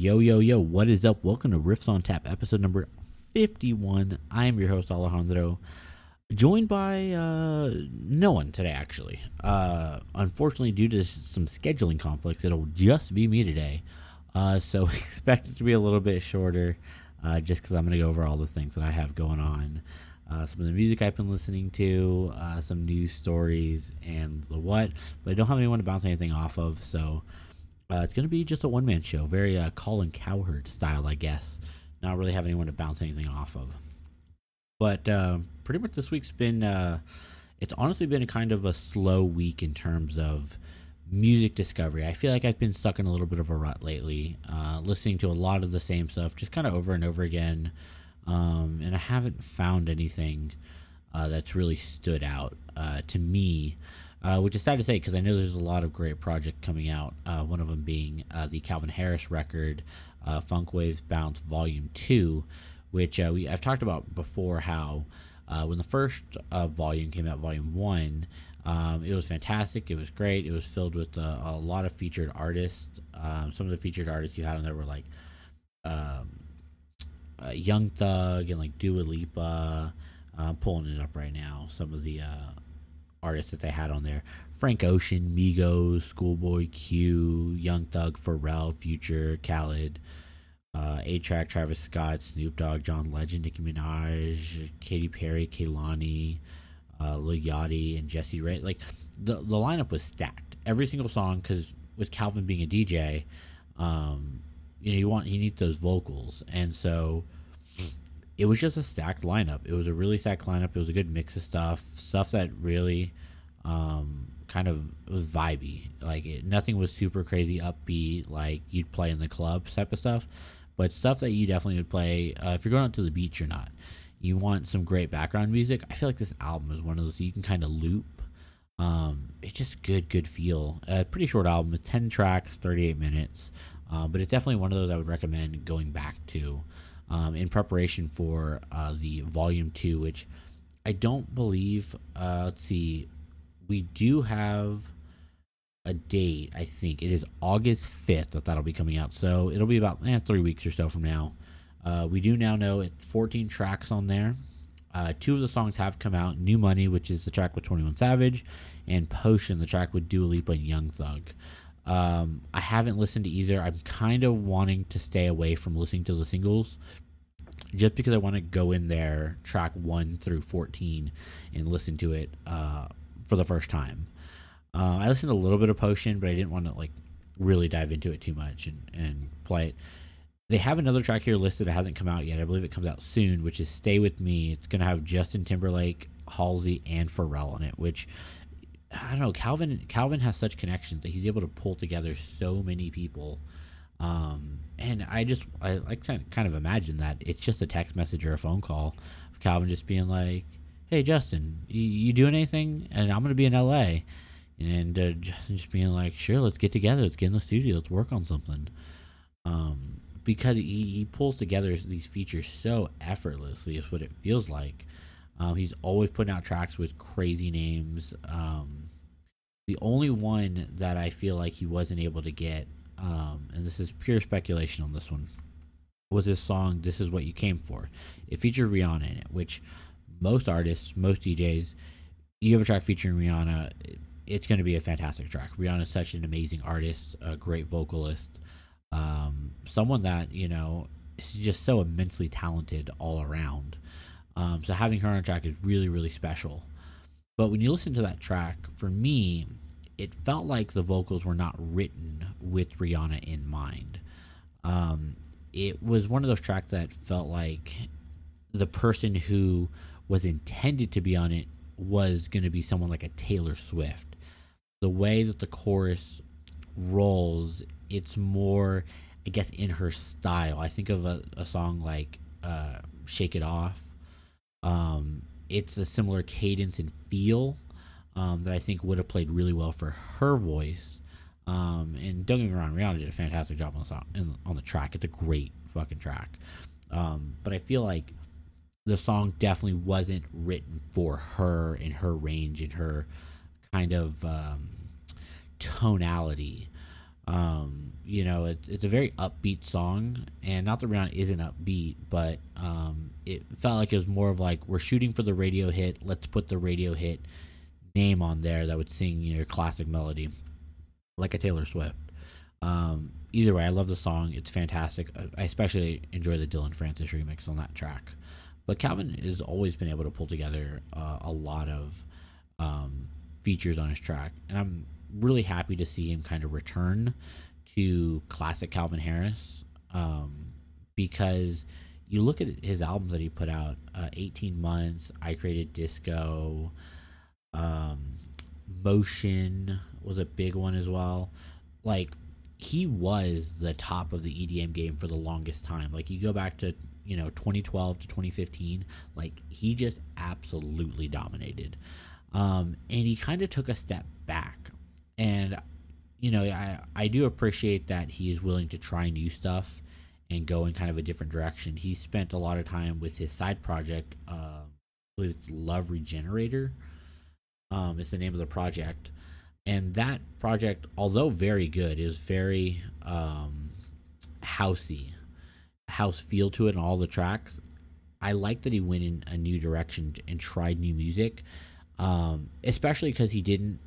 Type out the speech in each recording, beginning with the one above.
Yo, yo, yo, what is up? Welcome to Riffs on Tap, episode number 51. I am your host, Alejandro, joined by uh, no one today, actually. Uh, unfortunately, due to some scheduling conflicts, it'll just be me today. Uh, so expect it to be a little bit shorter, uh, just because I'm going to go over all the things that I have going on. Uh, some of the music I've been listening to, uh, some news stories, and the what. But I don't have anyone to bounce anything off of, so uh, it's going to be just a one man show, very uh, Colin Cowherd style, I guess. Not really have anyone to bounce anything off of. But uh, pretty much this week's been, uh, it's honestly been a kind of a slow week in terms of music discovery. I feel like I've been stuck in a little bit of a rut lately, uh, listening to a lot of the same stuff, just kind of over and over again. Um, and I haven't found anything uh, that's really stood out to me uh, which is sad to say because I know there's a lot of great projects coming out. Uh, one of them being uh, the Calvin Harris record, uh, Funk Waves Bounce Volume Two, which uh, we I've talked about before. How uh, when the first volume came out, Volume One, um, it was fantastic. It was great. It was filled with a lot of featured artists. Um, some of the featured artists you had on there were like um, Young Thug and like Dua Lipa. I'm pulling it up right now. Some of the artists that they had on there Frank Ocean, Migos, Schoolboy Q, Young Thug, Pharrell, Future, Khaled, uh, A-Trak, Travis Scott, Snoop Dogg, John Legend, Nicki Minaj, Katy Perry, Kehlani, uh, Lil Yachty, and Jesse Ray. Like the the lineup was stacked. Every single song, because with Calvin being a DJ, um, you know, you want he needs those vocals, and so it was just a stacked lineup. It was a really stacked lineup. It was a good mix of stuff, stuff that really um, kind of was vibey. Like it, nothing was super crazy upbeat like you'd play in the club type of stuff, but stuff that you definitely would play uh, if you're going out to the beach or not. You want some great background music. I feel like this album is one of those you can kind of loop. Um, it's just good, good feel. A pretty short album, 10 tracks, 38 minutes. Uh, but it's definitely one of those I would recommend going back to um, in preparation for uh, the volume two, which I don't believe. Uh, let's see, we do have a date. I think it is August fifth that that'll be coming out. So it'll be about eh, three weeks or so from now. Uh, we do now know it's 14 tracks on there. Uh, two of the songs have come out: "New Money," which is the track with 21 Savage, and "Potion," the track with Dua Lipa and Young Thug. Um, I haven't listened to either. I'm kind of wanting to stay away from listening to the singles just because I want to go in there, track 1 through 14, and listen to it uh, for the first time. Uh, I listened a little bit of Potion, but I didn't want to like really dive into it too much and, and play it. They have another track here listed that hasn't come out yet. I believe it comes out soon, which is Stay With Me. It's going to have Justin Timberlake, Halsey, and Pharrell in it, which I don't know. Calvin Calvin has such connections that he's able to pull together so many people. Um, and I just I, I kind of, kind of imagine that it's just a text message or a phone call of Calvin just being like, "Hey Justin, you, you doing anything?" And I'm gonna be in L.A. And uh, Justin just being like, "Sure, let's get together. Let's get in the studio. Let's work on something." Um, because he, he pulls together these features so effortlessly is what it feels like. Um, he's always putting out tracks with crazy names. Um, the only one that I feel like he wasn't able to get, um, and this is pure speculation on this one, was this song "This Is What You Came For." It featured Rihanna in it, which most artists, most DJs, you have a track featuring Rihanna, it's going to be a fantastic track. Rihanna is such an amazing artist, a great vocalist, um, someone that you know is just so immensely talented all around. Um, so having her on a track is really, really special. But when you listen to that track, for me, it felt like the vocals were not written with Rihanna in mind. Um, it was one of those tracks that felt like the person who was intended to be on it was going to be someone like a Taylor Swift. The way that the chorus rolls, it's more, I guess, in her style. I think of a, a song like uh, Shake It Off um, it's a similar cadence and feel um, that I think would have played really well for her voice. Um, and don't get me wrong, Rihanna did a fantastic job on the song, in, on the track. It's a great fucking track. Um, but I feel like the song definitely wasn't written for her in her range and her kind of um, tonality. Um, you know, it's it's a very upbeat song, and not that Rihanna isn't upbeat, but um, it felt like it was more of like we're shooting for the radio hit. Let's put the radio hit name on there that would sing your classic melody, like a Taylor Swift. Um, either way, I love the song. It's fantastic. I especially enjoy the Dillon Francis remix on that track. But Calvin has always been able to pull together uh, a lot of um, features on his track, and I'm really happy to see him kind of return to classic Calvin Harris um, because you look at his albums that he put out uh, 18 months i created disco um, motion was a big one as well. Like he was the top of the edm game for the longest time. Like you go back to you know 2012 to 2015 like he just absolutely dominated. Um, and he kind of took a step back and you know I, I do appreciate that he is willing to try new stuff and go in kind of a different direction. He spent a lot of time with his side project uh, it's love regenerator. Um, is the name of the project. And that project although very good is very um, housey house feel to it and all the tracks. I like that he went in a new direction and tried new music, um, especially because he didn't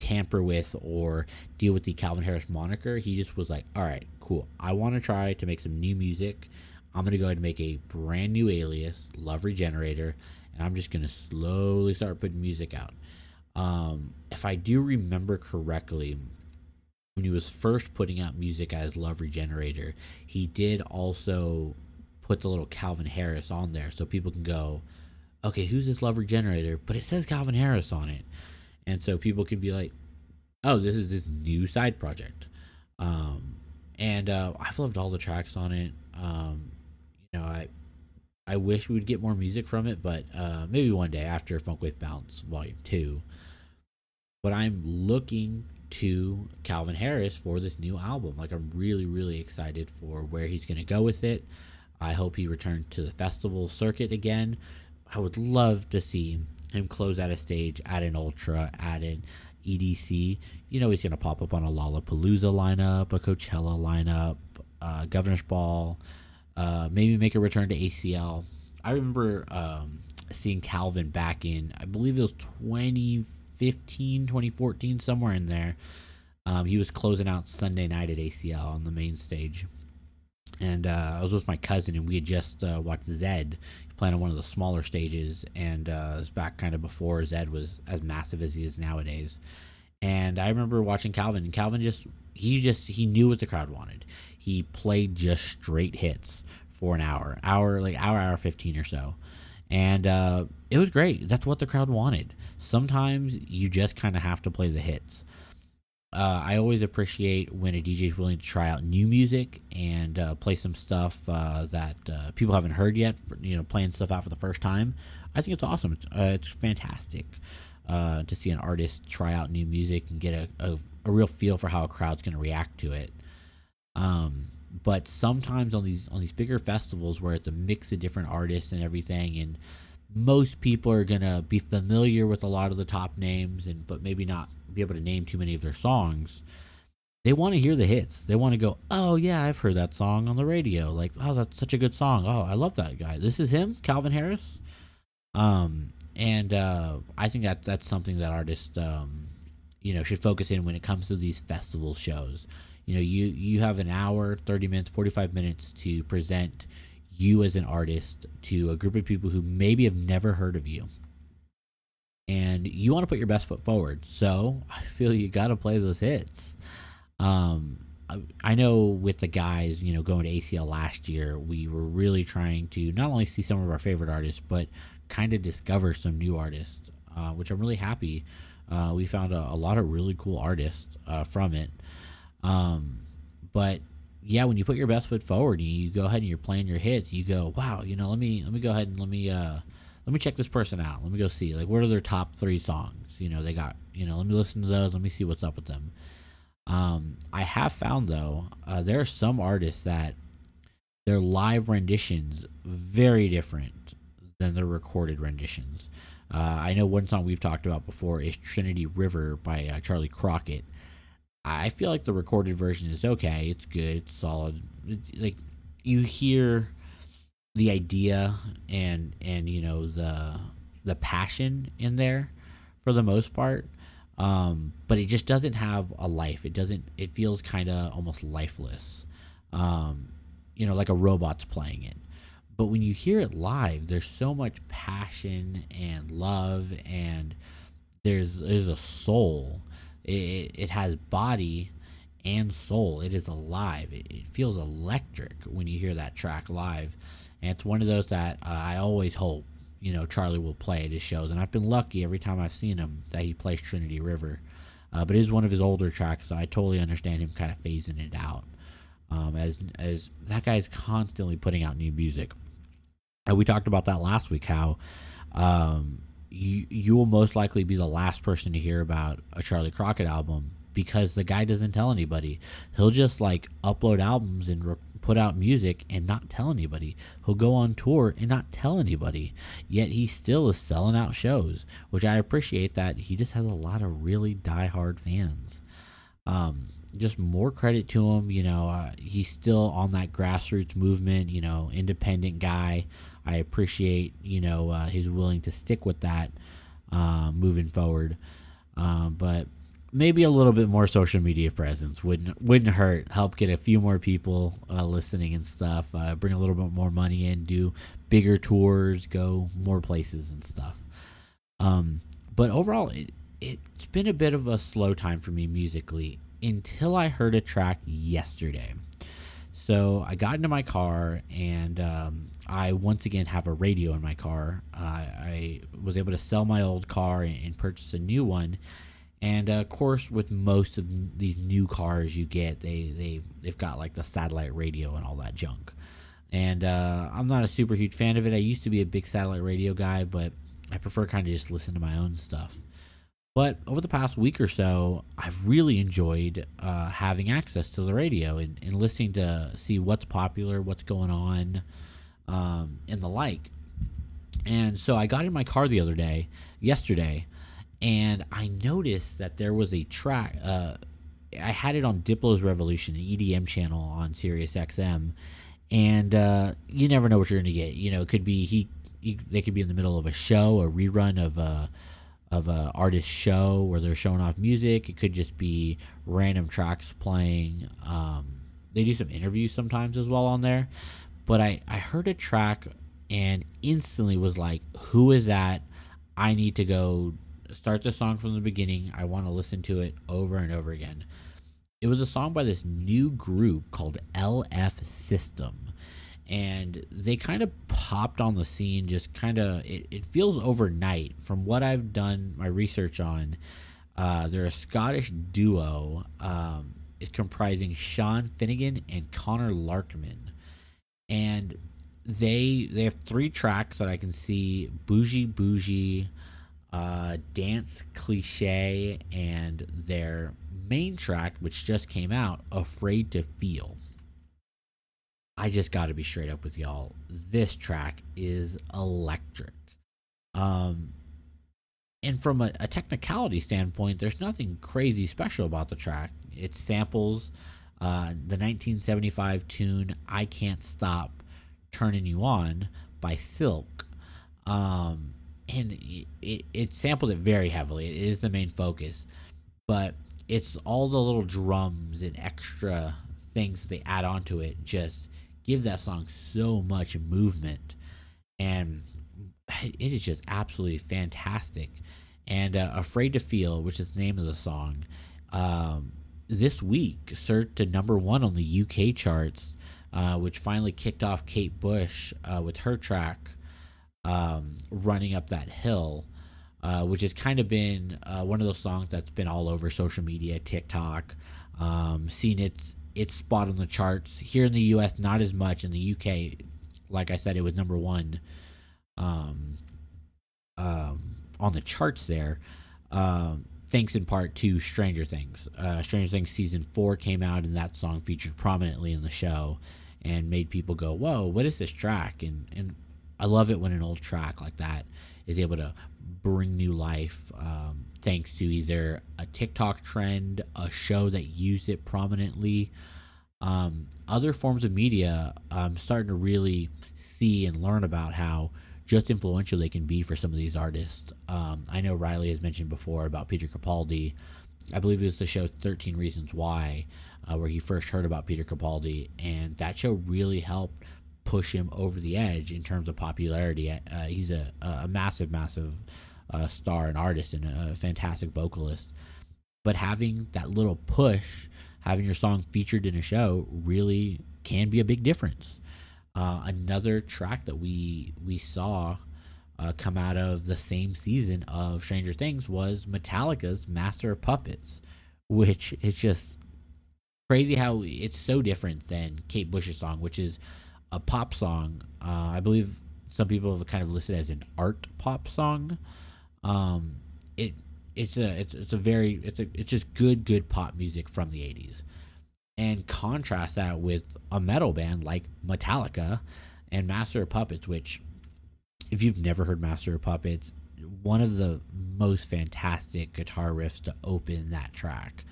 tamper with or deal with the Calvin Harris moniker. He just was like, all right, cool. I want to try to make some new music. I'm going to go ahead and make a brand new alias, Love Regenerator, and I'm just going to slowly start putting music out. Um, if I do remember correctly, when he was first putting out music as Love Regenerator, he did also put the little Calvin Harris on there so people can go, okay, who's this Love Regenerator? But it says Calvin Harris on it. And so people can be like, oh, this is this new side project. Um, and uh, I've loved all the tracks on it. Um, you know, I I wish we would get more music from it, but uh, maybe one day after Funk Wave Bounce Volume 2. But I'm looking to Calvin Harris for this new album. Like I'm really really excited for where he's going to go with it. I hope he returns to the festival circuit again. I would love to see him close out a stage at an Ultra, at an EDC. You know he's going to pop up on a Lollapalooza lineup, a Coachella lineup, uh, Governor's Ball, uh, maybe make a return to ACL. I remember um, seeing Calvin back in, I believe it was 2015, 2014, somewhere in there. Um, he was closing out Sunday night at ACL on the main stage. And uh, I was with my cousin, and we had just uh, watched Zedd playing on one of the smaller stages. And uh, was back kind of before Zedd was as massive as he is nowadays. And I remember watching Calvin, and Calvin just, he just, he knew what the crowd wanted. He played just straight hits for an hour, hour, like hour, hour 15 or so and uh, it was great. That's what the crowd wanted. Sometimes you just kind of have to play the hits. Uh, I always appreciate when a DJ is willing to try out new music and uh, play some stuff uh, that uh, people haven't heard yet. For, you know, playing stuff out for the first time. I think it's awesome. It's, uh, it's fantastic to see an artist try out new music and get a, a, a real feel for how a crowd's going to react to it. Um, but sometimes on these on these bigger festivals where it's a mix of different artists and everything and most people are gonna be familiar with a lot of the top names and but maybe not be able to name too many of their songs. They want to hear the hits. They want to go oh yeah i've heard that song on the radio. Like oh that's such a good song. Oh i love that guy. This is him calvin harris. Um and uh i think that that's something that artists um you know should focus in when it comes to these festival shows. You know you you have an hour 30 minutes 45 minutes to present you as an artist to a group of people who maybe have never heard of you and you want to put your best foot forward so i feel you got to play those hits um I know with the guys, you know, going to ACL last year, we were really trying to not only see some of our favorite artists, but kind of discover some new artists, uh, which I'm really happy. Uh, we found a, a, lot of really cool artists uh, from it. Um, but yeah, when you put your best foot forward, you, you go ahead and you're playing your hits. You go, wow, you know, let me let me go ahead and let me uh let me check this person out. Let me go see like what are their top three songs. You know, they got you know, let me listen to those. Let me see what's up with them. Um, I have found though, uh, there are some artists that their live renditions very different than their recorded renditions. Uh, I know one song we've talked about before is Trinity River by uh, Charley Crockett. I feel like the recorded version is okay. It's good. It's solid. Like you hear the idea and and you know the the passion in there for the most part um, but it just doesn't have a life it doesn't it feels kind of almost lifeless um, you know like a robot's playing it but when you hear it live there's so much passion and love and there's there's a soul it, it has body and soul it is alive it, it feels electric when you hear that track live and it's one of those that uh, i always hope you know Charley will play at his shows, and I've been lucky every time I've seen him that he plays Trinity River. Uh, but it is one of his older tracks, so I totally understand him kind of phasing it out. Um, as as that guy is constantly putting out new music, and we talked about that last week. How um, you you will most likely be the last person to hear about a Charley Crockett album because the guy doesn't tell anybody. He'll just like upload albums and re- put out music and not tell anybody. He'll go on tour and not tell anybody. Yet he still is selling out shows, which I appreciate that he just has a lot of really die-hard fans. Um, just more credit to him. You know, uh, he's still on that grassroots movement. You know, independent guy. I appreciate. You know, uh, he's willing to stick with that uh, moving forward. Um, but maybe a little bit more social media presence wouldn't wouldn't hurt. Help get a few more people uh, listening and stuff. Uh, bring a little bit more money in. Do bigger tours. Go more places and stuff. Um, but overall, it it's been a bit of a slow time for me musically until I heard a track yesterday. So I got into my car and um, I once again have a radio in my car. Uh, I was able to sell my old car and, and purchase a new one and uh, of course, with most of these new cars you get, they they they've got like the satellite radio and all that junk. And uh, I'm not a super huge fan of it. I used to be a big satellite radio guy, but I prefer kind of just listen to my own stuff. But over the past week or so, I've really enjoyed uh, having access to the radio and, and listening to see what's popular, what's going on, um, and the like. And so I got in my car the other day, yesterday, and I noticed that there was a track. Uh, I had it on Diplo's Revolution, an EDM channel on Sirius XM, and uh, you never know what you're gonna get. You know, it could be he, he, they could be in the middle of a show, a rerun of a of a artist show where they're showing off music. It could just be random tracks playing. Um, they do some interviews sometimes as well on there, but I I heard a track and instantly was like, who is that? I need to go start the song from the beginning. I want to listen to it over and over again. It was a song by this new group called LF System. And they kind of popped on the scene, just kind of, it, it feels overnight. From what I've done my research on, uh, they're a Scottish duo. Um, comprising Sean Finnegan and Connor Larkman. And they they have three tracks that I can see Bougie Bougie, uh, Dance Cliche, and their main track, which just came out, Afraid to Feel. I just got to be straight up with y'all. This track is electric. Um, and from a, a, technicality standpoint, there's nothing crazy special about the track. It samples uh, the 1975 tune "I Can't Stop Turning You On" by Silk. Um, and it, it, it sampled it very heavily. It is the main focus, but it's all the little drums and extra things they add onto it just give that song so much movement, and it is just absolutely fantastic. And uh, "Afraid to Feel," which is the name of the song, um, this week surged to number one on the UK charts, uh, which finally kicked off Kate Bush uh, with her track um, running up that hill, uh, which has kind of been uh, one of those songs that's been all over social media, TikTok, um, seen its its spot on the charts here in the U.S. Not as much in the UK. Like I said, it was number one um, um, on the charts there. Um, thanks in part to Stranger Things. Uh, Stranger Things season four came out, and that song featured prominently in the show and made people go, "Whoa, what is this track?" And and I love it when an old track like that is able to bring new life um, thanks to either a TikTok trend, a show that used it prominently. Um, other forms of media, I'm starting to really see and learn about how just influential they can be for some of these artists. Um, I know Riley has mentioned before about Peter Capaldi. I believe it was the show 13 Reasons Why, uh, where he first heard about Peter Capaldi, and that show really helped push him over the edge in terms of popularity. Uh, he's a, a massive, massive uh, star and artist and a fantastic vocalist. But having that little push, having your song featured in a show, really can be a big difference. Uh, another track that we we saw uh, come out of the same season of Stranger Things was Metallica's Master of Puppets, which is just crazy how it's so different than Kate Bush's song, which is a pop song. Uh, I believe some people have kind of listed as an art pop song. Um, it it's a it's it's a very it's a it's just good good pop music from the 80s and contrast that with a metal band like Metallica and Master of Puppets, which, if you've never heard Master of Puppets, one of the most fantastic guitar riffs to open that track.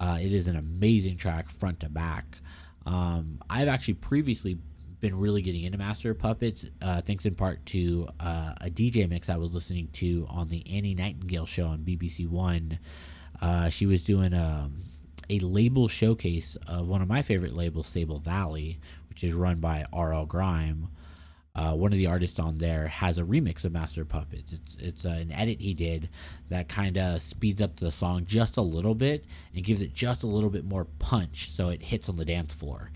Uh, it is an amazing track front to back. Um, I've actually previously been really getting into Master of Puppets, uh, thanks in part to uh, a DJ mix I was listening to on the Annie Nightingale show on BBC One. Uh, she was doing a um, a label showcase of one of my favorite labels, Sable Valley, which is run by R.L. Grime. Uh, one of the artists on there has a remix of Master Puppets. It's it's uh, an edit he did that kind of speeds up the song just a little bit and gives it just a little bit more punch, so it hits on the dance floor.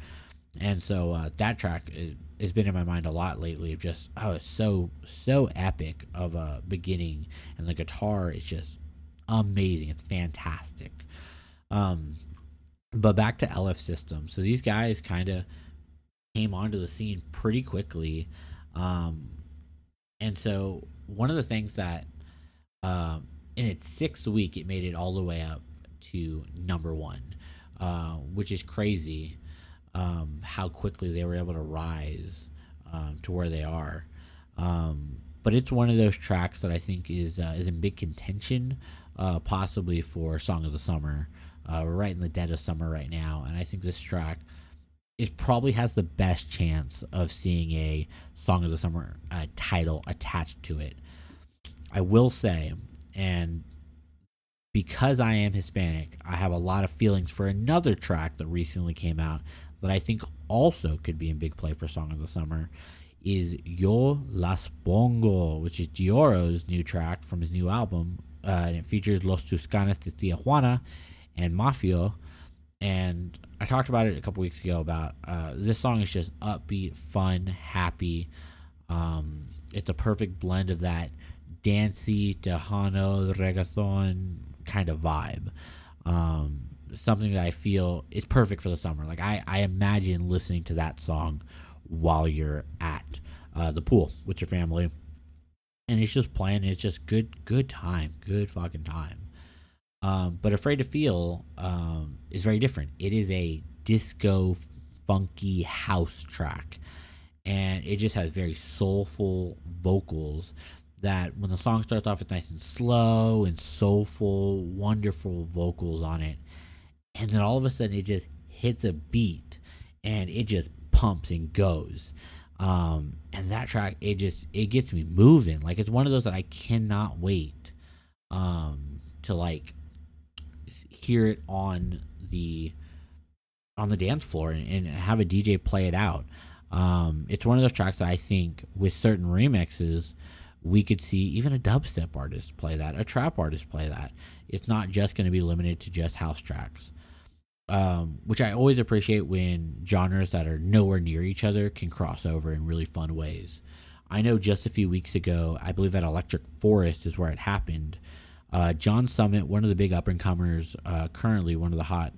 And so uh, that track has been in my mind a lot lately. Of just oh, it's so so epic of a beginning, and the guitar is just amazing. It's fantastic. Um, but back to LF System. So these guys kind of came onto the scene pretty quickly. Um, and so one of the things that um, in its sixth week, it made it all the way up to number one, uh, which is crazy um, how quickly they were able to rise um, to where they are. Um, but it's one of those tracks that I think is uh, is in big contention, uh, possibly for Song of the Summer. Uh, we're right in the dead of summer right now, and I think this track it probably has the best chance of seeing a Song of the Summer uh, title attached to it. I will say, and because I am Hispanic, I have a lot of feelings for another track that recently came out that I think also could be in big play for Song of the Summer. Is Yo Las Pongo, which is Dioro's new track from his new album. Uh, and it features Los Tucanes de Tijuana and Mafio. And I talked about it a couple weeks ago about uh, this song is just upbeat, fun, happy. Um, it's a perfect blend of that dancey, Tejano, reggaeton kind of vibe. Um, something that I feel is perfect for the summer. Like I, I imagine listening to that song while you're at uh, the pool with your family, and it's just playing. It's just good, good time, good fucking time. Um, but Afraid to Feel um, is very different. It is a disco, funky house track. And it just has very soulful vocals that when the song starts off, it's nice and slow and soulful, wonderful vocals on it. And then all of a sudden, it just hits a beat and it just pumps and goes. Um, and that track, it just it gets me moving. Like it's one of those that I cannot wait um, to like hear it on the on the dance floor and, and have a DJ play it out. Um, it's one of those tracks that I think with certain remixes we could see even a dubstep artist play that, a trap artist play that. It's not just going to be limited to just house tracks. Um, which I always appreciate when genres that are nowhere near each other can cross over in really fun ways. I know just a few weeks ago, I believe at Electric Forest is where it happened. Uh, John Summit, one of the big up and comers, uh, currently one of the hot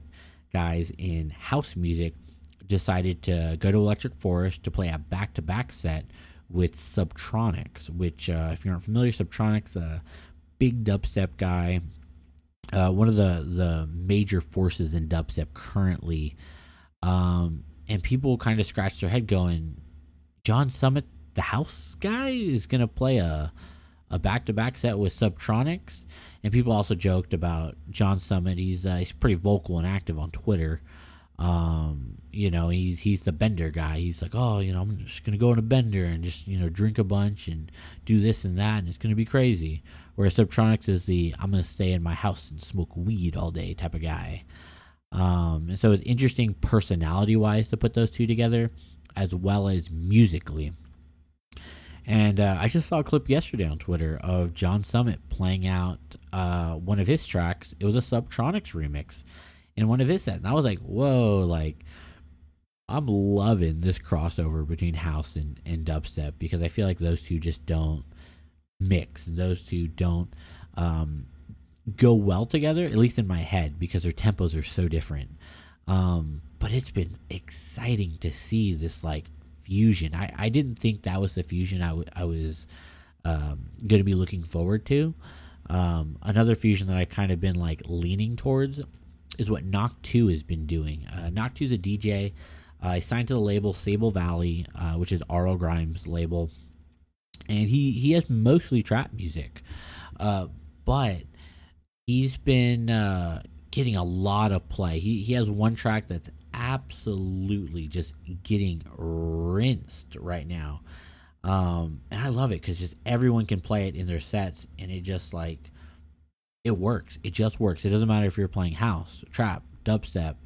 guys in house music, decided to go to Electric Forest to play a back to back set with Subtronics, which, uh, if you're not familiar, Subtronics, a big dubstep guy, uh, one of the, the major forces in dubstep currently. Um, and people kind of scratch their head going, John Summit, the house guy, is going to play a a back-to-back set with Subtronics, and people also joked about John Summit. He's uh, he's pretty vocal and active on Twitter. Um, you know, he's he's the bender guy. He's like, oh, you know, I'm just gonna go on a bender and just you know drink a bunch and do this and that, and it's gonna be crazy. Whereas Subtronics is the I'm gonna stay in my house and smoke weed all day type of guy. Um, and so it's interesting personality wise to put those two together, as well as musically. And uh, I just saw a clip yesterday on Twitter of John Summit playing out uh, one of his tracks. It was a Subtronics remix in one of his sets. And I was like, whoa, like, I'm loving this crossover between house and, and dubstep because I feel like those two just don't mix. Those two don't um, go well together, at least in my head, because their tempos are so different. Um, but it's been exciting to see this like fusion. I, I didn't think that was the fusion I, w- I was um, going to be looking forward to. Um, another fusion that I've kind of been like leaning towards is what Knock 2 has been doing. Uh, Knock 2 is a DJ. Uh, he signed to the label Sable Valley, uh, which is R.L. Grime's label. And he, he has mostly trap music. Uh, but he's been uh, getting a lot of play. He, he has one track that's absolutely just getting rinsed right now. Um, and I love it because just everyone can play it in their sets, and it just like it works. It just works. It doesn't matter if you're playing house, trap, dubstep,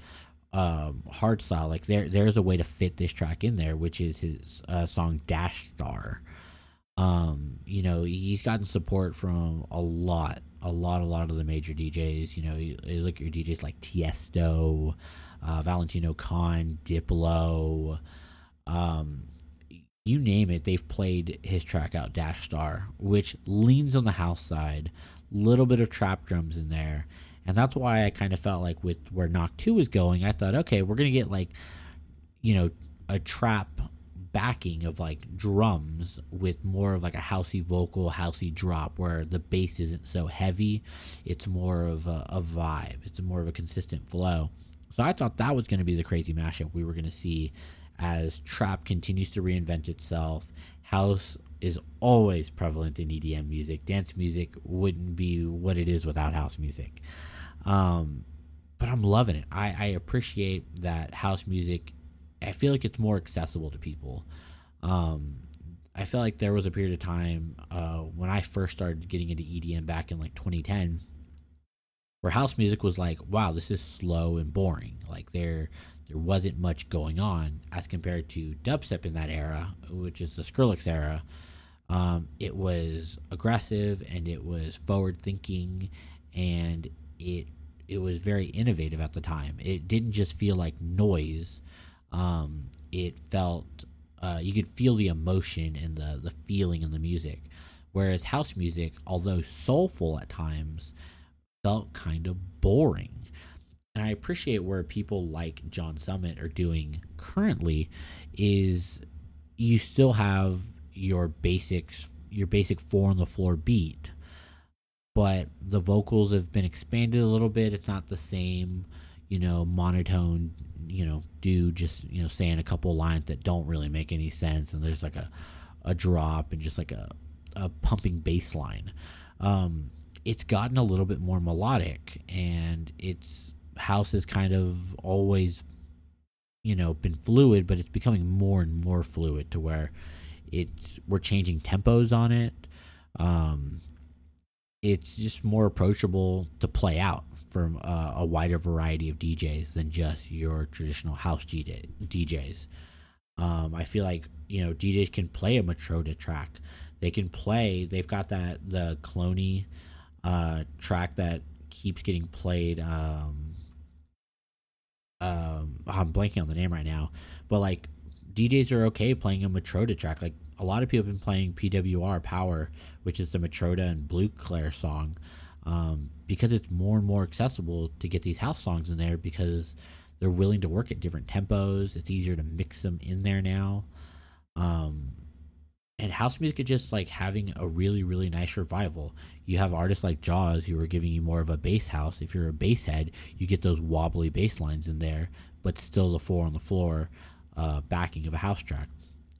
um, hardstyle. Like there, there's a way to fit this track in there, which is his uh, song "Dash Star." Um, you know, he's gotten support from a lot, a lot, a lot of the major DJs. You know, you, you look at your DJs like Tiesto, uh, Valentino Khan, Diplo, um, you name it. They've played his track out, Dash Star, which leans on the house side, little bit of trap drums in there, and that's why I kind of felt like with where Knock Two was going, I thought, okay, we're gonna get like, you know, a trap backing of like drums with more of like a housey vocal, housey drop where the bass isn't so heavy. It's more of a, a vibe. It's more of a consistent flow. So I thought that was going to be the crazy mashup we were going to see as trap continues to reinvent itself. House is always prevalent in EDM music. Dance music wouldn't be what it is without house music. Um, but I'm loving it. I, I appreciate that house music. I feel like it's more accessible to people. Um, I feel like there was a period of time uh, when I first started getting into EDM back in like 2010 where house music was like, wow, this is slow and boring. Like there there wasn't much going on as compared to dubstep in that era, which is the Skrillex era. Um, it was aggressive and it was forward thinking and it it was very innovative at the time. It didn't just feel like noise. Um, it felt uh, you could feel the emotion and the the feeling in the music. Whereas house music, although soulful at times, felt kind of boring. And I appreciate where people like John Summit are doing currently is you still have your basics your basic four on the floor beat but the vocals have been expanded a little bit it's not the same you know monotone you know dude just you know saying a couple lines that don't really make any sense and there's like a a drop and just like a a pumping bass line um it's gotten a little bit more melodic and its house has kind of always you know been fluid but it's becoming more and more fluid to where it's we're changing tempos on it um it's just more approachable to play out from uh, a wider variety of DJs than just your traditional house DJs. Um, I feel like you know DJs can play a Matroda track. They can play. They've got that the Cloney uh, track that keeps getting played. Um, um, I'm blanking on the name right now, but like DJs are okay playing a Matroda track. Like a lot of people have been playing PWR Power, which is the Matroda and Blue Claire song, um, because it's more and more accessible to get these house songs in there because they're willing to work at different tempos. It's easier to mix them in there now. Um, and house music is just like having a really really nice revival you have artists like Jauz who are giving you more of a bass house if you're a bass head you get those wobbly bass lines in there but still the four on the floor uh, backing of a house track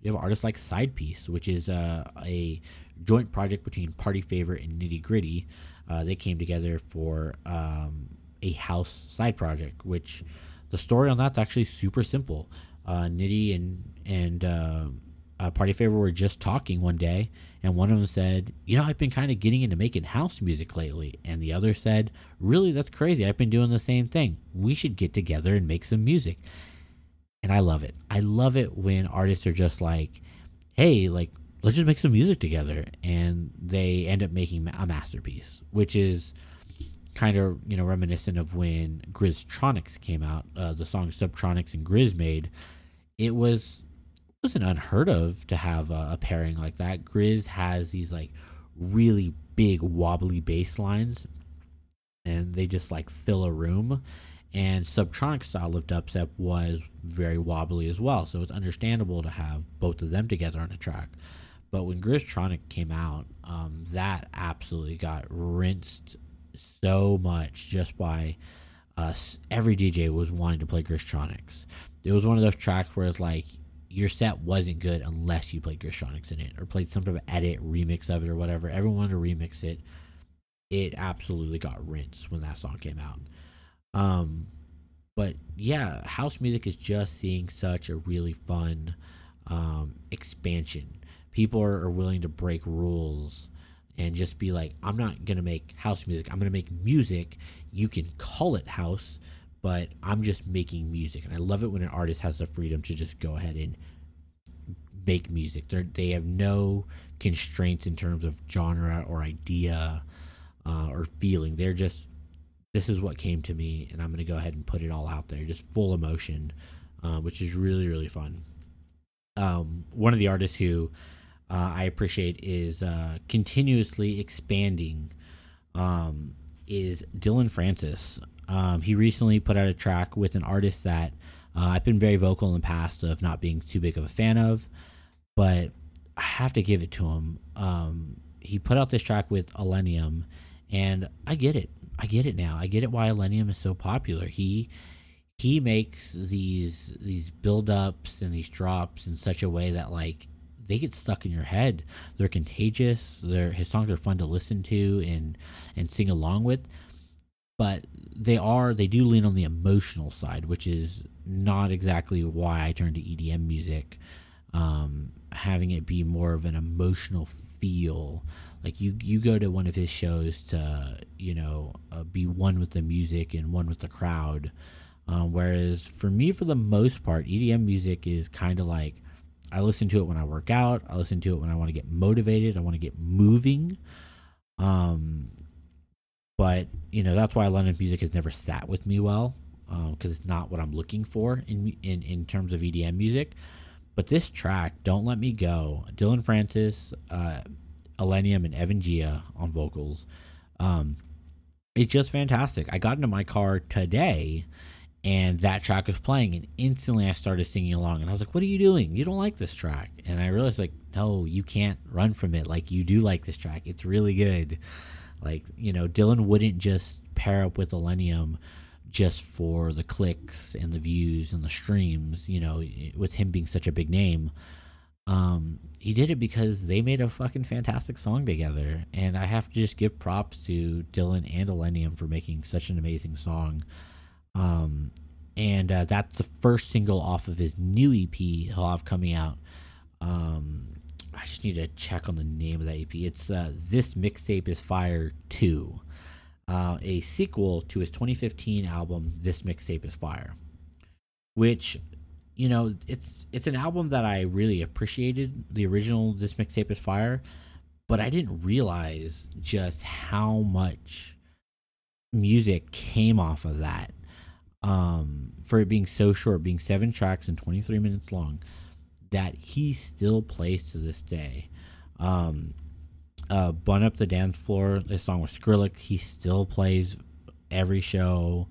you have artists like Side Piece, which is uh, a joint project between Party Favor and Nitti Gritti. Uh, they came together for um, a house side project, which the story on that's actually super simple. Uh, Nitti and and uh, Party Favor were just talking one day, and one of them said, "You know, I've been kind of getting into making house music lately," and the other said, "Really, that's crazy. I've been doing the same thing. We should get together and make some music." And I love it. I love it when artists are just like, "Hey, like let's just make some music together," and they end up making a masterpiece, which is kind of you know reminiscent of when Griztronics came out. Uh, the song Subtronics and GRiZ made. It was wasn't unheard of to have a, a, pairing like that. GRiZ has these like really big wobbly bass lines, and they just like fill a room. And Subtronic style of dubstep was very wobbly as well, so it's understandable to have both of them together on a track. But when Griztronic came out, um, that absolutely got rinsed so much just by us. Every DJ was wanting to play Griztronics. It was one of those tracks where it's like your set wasn't good unless you played Griztronics in it or played some sort of edit remix of it or whatever. Everyone wanted to remix it. It absolutely got rinsed when that song came out. Um, but yeah, house music is just seeing such a really fun um, expansion. People are, are willing to break rules and just be like, I'm not gonna make house music. I'm gonna make music. You can call it house, but I'm just making music, and I love it when an artist has the freedom to just go ahead and make music. They they have no constraints in terms of genre or idea uh, or feeling. They're just this is what came to me, and I'm gonna go ahead and put it all out there, just full emotion, uh, which is really really fun. Um, one of the artists who uh, I appreciate is uh, continuously expanding um, is Dillon Francis. Um, he recently put out a track with an artist that uh, I've been very vocal in the past of not being too big of a fan of, but I have to give it to him. Um, he put out this track with Illenium, and I get it. I get it now. I get it why Illenium is so popular. He he makes these these build ups and these drops in such a way that like they get stuck in your head. They're contagious. They're his songs are fun to listen to and and sing along with but they are they do lean on the emotional side, which is not exactly why I turned to EDM music. Um, having it be more of an emotional feel, like you you go to one of his shows to you know uh, be one with the music and one with the crowd. Um, whereas for me, for the most part, EDM music is kind of like I listen to it when I work out. I listen to it when I want to get motivated. I want to get moving. Um, but you know that's why London music has never sat with me well because um, it's not what I'm looking for in in in terms of EDM music. But this track, "Don't Let Me Go," Dillon Francis, uh, Illenium, and Evan Giia on vocals. Um, it's just fantastic. I got into my car today and that track was playing and instantly i started singing along and i was like what are you doing you don't like this track and i realized like no you can't run from it like you do like this track it's really good like, you know, Dillon wouldn't just pair up with Illenium just for the clicks and the views and the streams, you know, with him being such a big name. Um, he did it because they made a fucking fantastic song together. And I have to just give props to Dillon and Illenium for making such an amazing song. Um, and uh, that's the first single off of his new EP he'll have coming out um, I just need to check on the name of that EP. It's uh, This Mixtape is Fire 2, uh, a sequel to his 2015 album, This Mixtape is Fire, which, you know, it's it's an album that I really appreciated, the original This Mixtape is Fire, but I didn't realize just how much music came off of that. Um, for it being so short, being seven tracks and 23 minutes long that he still plays to this day. Um, uh, Bun Up the Dance Floor, this song with Skrillex, he still plays every show.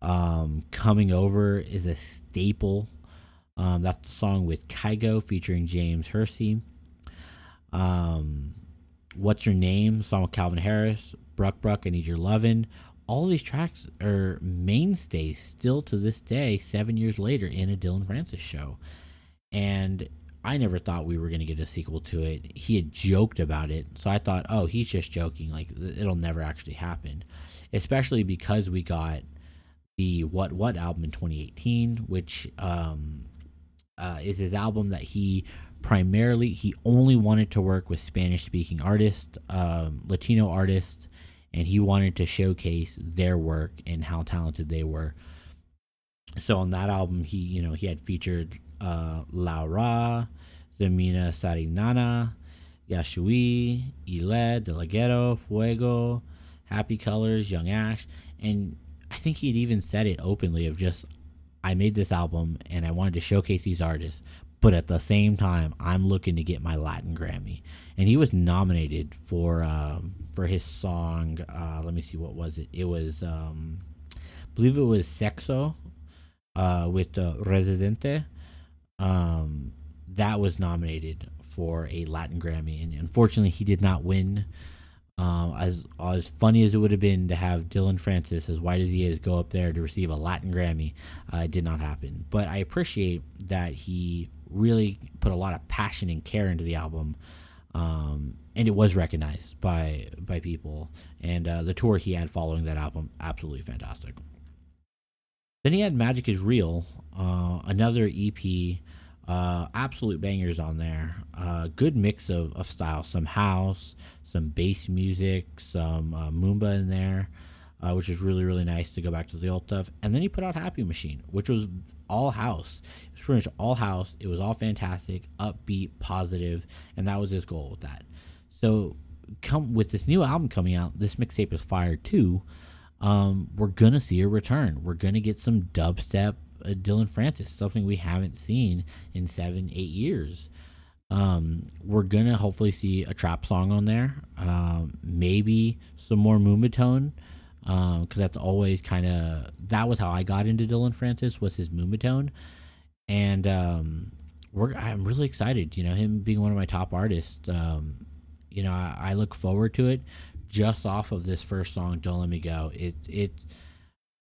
Um, Coming Over is a staple. Um, that's the song with Kygo featuring James Hersey. Um, What's Your Name? Song with Calvin Harris. Bruck Bruck, I Need Your Lovin'. All these tracks are mainstays still to this day, seven years later, in a Dillon Francis show and I never thought we were going to get a sequel to it. He had joked about it, so I thought, oh, he's just joking. Like it'll never actually happen, especially because we got the What What album in 2018, which um, uh, is his album that he primarily he only wanted to work with Spanish speaking artists, um, Latino artists, and he wanted to showcase their work and how talented they were. So on that album, he you know he had featured uh, Laura, Ximena Sariñana, Yashua, Ile, Delaguero, Fuego, Happy Colors, Young Ash, and I think he'd even said it openly of just I made this album and I wanted to showcase these artists, but at the same time, I'm looking to get my Latin Grammy. And he was nominated for um, for his song. Uh, let me see, what was it? It was, um, I believe it was Sexo uh, with uh, Residente. Um, that was nominated for a Latin Grammy, and unfortunately, he did not win. Um, as as funny as it would have been to have Dillon Francis, as white as he is, go up there to receive a Latin Grammy, uh, it did not happen. But I appreciate that he really put a lot of passion and care into the album, um, and it was recognized by by people. And uh, the tour he had following that album, absolutely fantastic. Then he had Magic is Real, uh, another EP, uh, absolute bangers on there. Uh, good mix of, of styles, some house, some bass music, some uh, Moomba in there, uh, which is really, really nice to go back to the old stuff. And then he put out Happy Machine, which was all house. It was pretty much all house. It was all fantastic, upbeat, positive, and that was his goal with that. So, come with this new album coming out, this mixtape is fire too. Um, we're gonna see a return. We're gonna get some dubstep uh, Dillon Francis, something we haven't seen in seven, eight years. Um, we're gonna hopefully see a trap song on there. Um, maybe some more Moombahton, because um, that's always kind of that was how I got into Dillon Francis was his Moombahton, and um, we're I'm really excited. You know, him being one of my top artists. Um, you know, I, I look forward to it. Just off of this first song, "Don't Let Me Go," it it,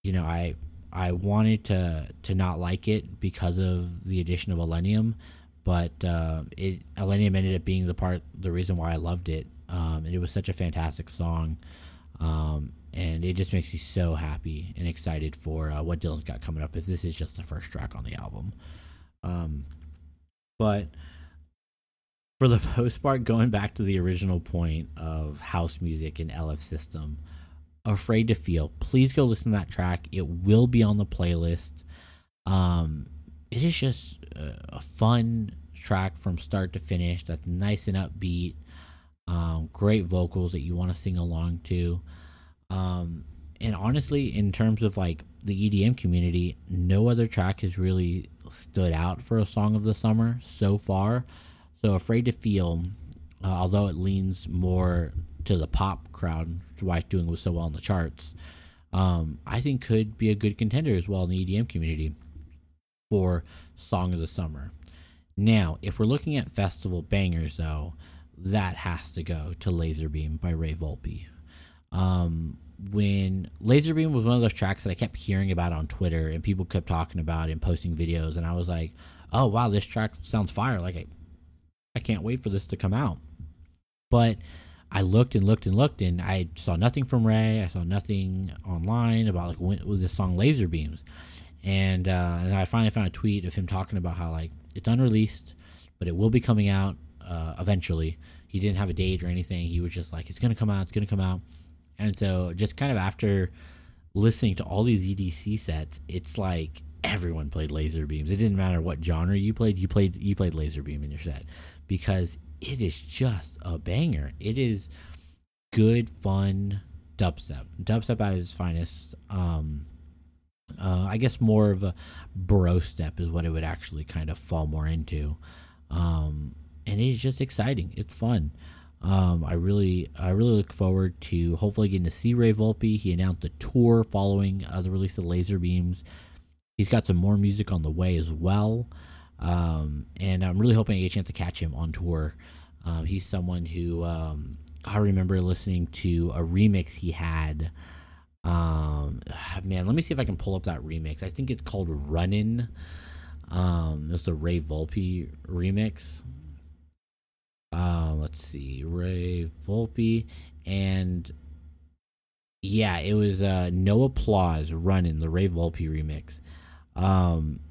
you know, I I wanted to to not like it because of the addition of Illenium, but uh, it Illenium ended up being the part, the reason why I loved it. Um, and it was such a fantastic song, um, and it just makes me so happy and excited for uh, what Dillon's got coming up. If this is just the first track on the album, um, but for the most part, going back to the original point of house music and LF System, afraid to feel. Please go listen to that track. It will be on the playlist. Um, it is just a fun track from start to finish that's nice and upbeat um, great vocals that you want to sing along to um, and honestly in terms of like the edm community no other track has really stood out for a song of the summer so far so afraid to feel uh, although it leans more to the pop crowd which is why it's doing so well in the charts um, i think could be a good contender as well in the edm community for Song of the Summer. Now, if we're looking at festival bangers, though, that has to go to Laserbeam by Ray Volpe. Um, when Laserbeam was one of those tracks that I kept hearing about on Twitter and people kept talking about and posting videos, and I was like, oh, wow, this track sounds fire. Like, I, I can't wait for this to come out. But I looked and looked and looked, and I saw nothing from Ray. I saw nothing online about like when was this song Laser Beams, and uh, and I finally found a tweet of him talking about how like it's unreleased, but it will be coming out uh, eventually. He didn't have a date or anything. He was just like, it's gonna come out. It's gonna come out. And so just kind of after listening to all these EDC sets, it's like everyone played laser beams. It didn't matter what genre you played. You played you played laser beam in your set because it is just a banger. It is good, fun dubstep. Dubstep at its finest. Um, uh, I guess more of a bro step is what it would actually kind of fall more into. Um, and it's just exciting. It's fun. Um, I really, I really look forward to hopefully getting to see Ray Volpe. He announced a tour following uh, the release of Laser Beams. He's got some more music on the way as well, um, and I'm really hoping I get a chance to catch him on tour. Um, he's someone who um, I remember listening to a remix he had um, man, let me see if I can pull up that remix. I think it's called Runnin'. Um, it's the Ray Volpe remix. uh, let's see, Ray Volpe, and yeah, it was uh, No Applause running the Ray Volpe remix. Um,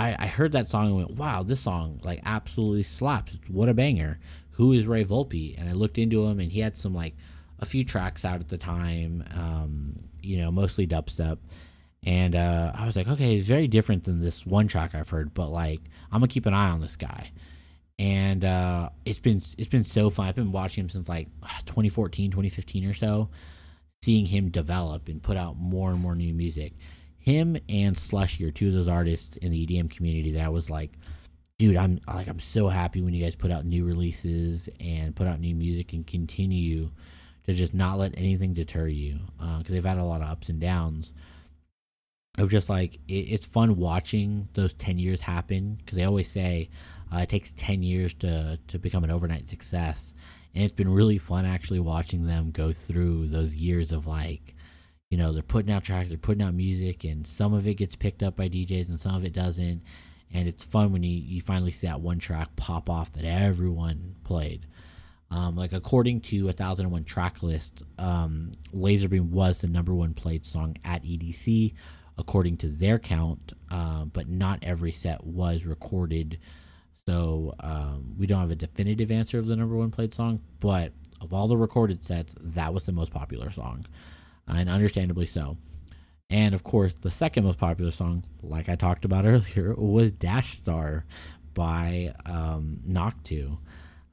I, I heard that song and went, wow, this song like absolutely slaps. What a banger. Who is Ray Volpe? And I looked into him and he had some like a few tracks out at the time, um, you know, mostly dubstep. And uh, I was like, okay, he's very different than this one track I've heard, but like I'm gonna keep an eye on this guy. And uh, it's been it's been so fun. I've been watching him since like 2014, 2015 or so, seeing him develop and put out more and more new music. Him and Slushii are two of those artists in the EDM community that I was like, dude, I'm like I'm so happy when you guys put out new releases and put out new music and continue to just not let anything deter you because uh, they've had a lot of ups and downs of just like it, it's fun watching those 10 years happen because they always say uh, it takes 10 years to to become an overnight success. And it's been really fun actually watching them go through those years of like you know they're putting out tracks they're putting out music and some of it gets picked up by djs and some of it doesn't. And it's fun when you, you finally see that one track pop off that everyone played. Um, like according to a thousand and one track list um, laserbeam was the number one played song at edc according to their count, uh, but not every set was recorded. So um, we don't have a definitive answer of the number one played song, but of all the recorded sets, that was the most popular song, and understandably so. And of course, the second most popular song, like I talked about earlier, was Dash Star by um, Knock2.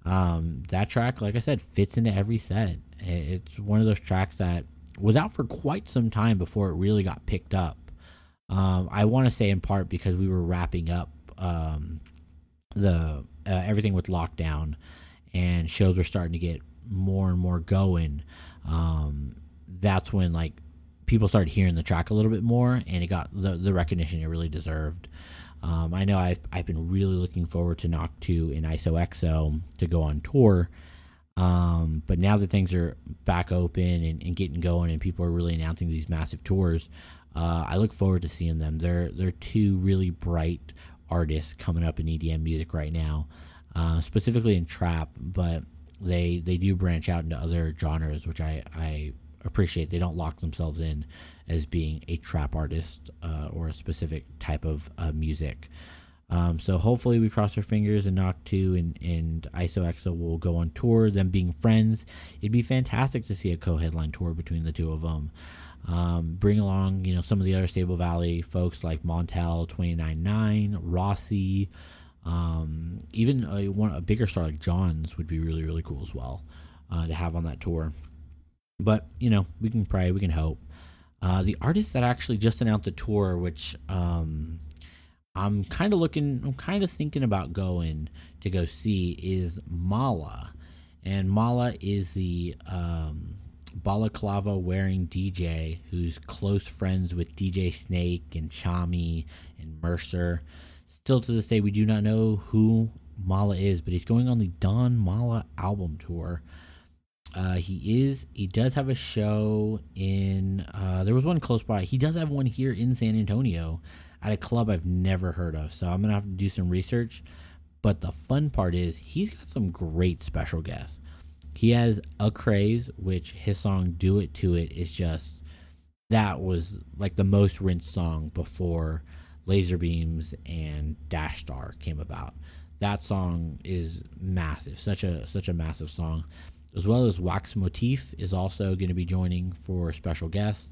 Um, that track, like I said, fits into every set. It's one of those tracks that was out for quite some time before it really got picked up. Um, I want to say in part because we were wrapping up um, the uh, everything with lockdown, and shows were starting to get more and more going. Um, that's when like people started hearing the track a little bit more, and it got the, the recognition it really deserved. Um, I know I've, I've been really looking forward to Knock2 and ISOXO to go on tour. Um, but now that things are back open and, and, getting going and people are really announcing these massive tours, uh, I look forward to seeing them. They're they're two really bright artists coming up in EDM music right now, uh, specifically in trap, but they they do branch out into other genres, which I I appreciate. They don't lock themselves in as being a trap artist uh, or a specific type of uh, music. Um, so hopefully we cross our fingers and Knock2 and, and ISOXO will go on tour. Them being friends, it'd be fantastic to see a co-headline tour between the two of them. Um, bring along, you know, some of the other Stable Valley folks like Montel, 299, Rossi, um, even a, one, a bigger star like Jauz would be really, really cool as well uh, to have on that tour. But, you know, we can pray, we can hope. Uh, the artist that actually just announced the tour, which um, I'm kind of looking, I'm kind of thinking about going to go see, is Malaa. And Malaa is the um, balaclava wearing DJ who's close friends with DJ Snake and Tchami and Mercer. Still to this day, we do not know who Malaa is, but he's going on the Don Malaa album tour. Uh, he is. He does have a show in. Uh, there was one close by. He does have one here in San Antonio, at a club I've never heard of. So I'm gonna have to do some research. But the fun part is he's got some great special guests. He has ACRAZE, which his song "Do It to It" is just that was like the most rinsed song before Laser Beams and Dash Star came about. That song is massive, such a such a massive song. As well as Wax Motif is also going to be joining for special guests,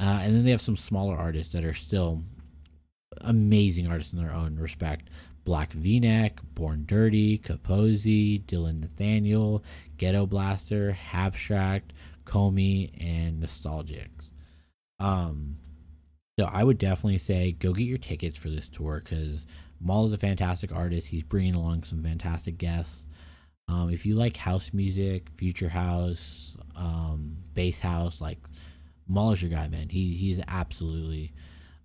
uh, and then they have some smaller artists that are still amazing artists in their own respect. Black V-Neck, Born Dirty, Capozzi, Dylan Nathaniel, Ghetto Blaster, Abstract, Kohmi, and Nostalgix. Um, so I would definitely say go get your tickets for this tour because Mal is a fantastic artist. He's bringing along some fantastic guests. Um, if you like house music, future house, um, bass house, like Mal is your guy, man. He he's absolutely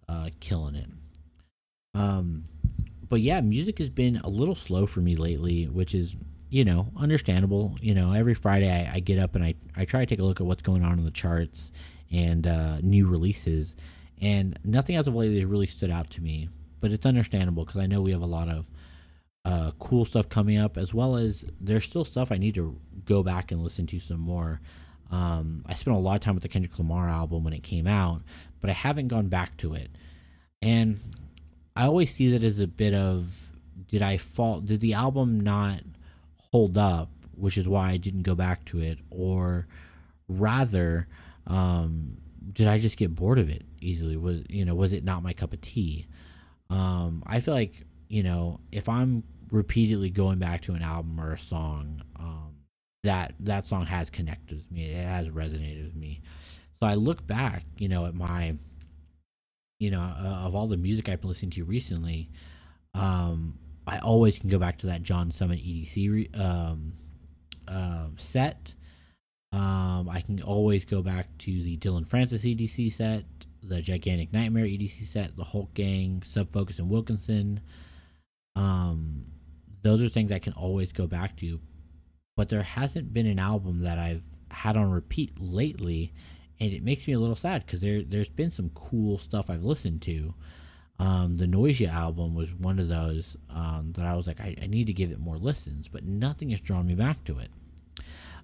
uh, killing it. Um, but yeah, music has been a little slow for me lately, which is you know understandable. You know, every Friday I, I get up and I I try to take a look at what's going on in the charts and uh, new releases, and nothing as of lately has really stood out to me. But it's understandable because I know we have a lot of uh, cool stuff coming up, as well as there's still stuff I need to go back and listen to some more. Um, I spent a lot of time with the Kendrick Lamar album when it came out, but I haven't gone back to it. And I always see that as a bit of did I fall? Did the album not hold up, which is why I didn't go back to it, or rather, um, did I just get bored of it easily? Was you know was it not my cup of tea? Um, I feel like you know if I'm repeatedly going back to an album or a song, um, that that song has connected with me. It has resonated with me. So I look back, you know, at my, you know, uh, of all the music I've been listening to recently, um, I always can go back to that John Summit EDC re- um, uh, set. Um, I can always go back to the Dillon Francis EDC set, the Gigantic Nightmare EDC set, the Hulk Gang, Sub Focus, and Wilkinson. Um, those are things I can always go back to, but there hasn't been an album that I've had on repeat lately, and it makes me a little sad because there there's been some cool stuff I've listened to. Um, the Noisia album was one of those um, that I was like, I, I, need to give it more listens, but nothing has drawn me back to it.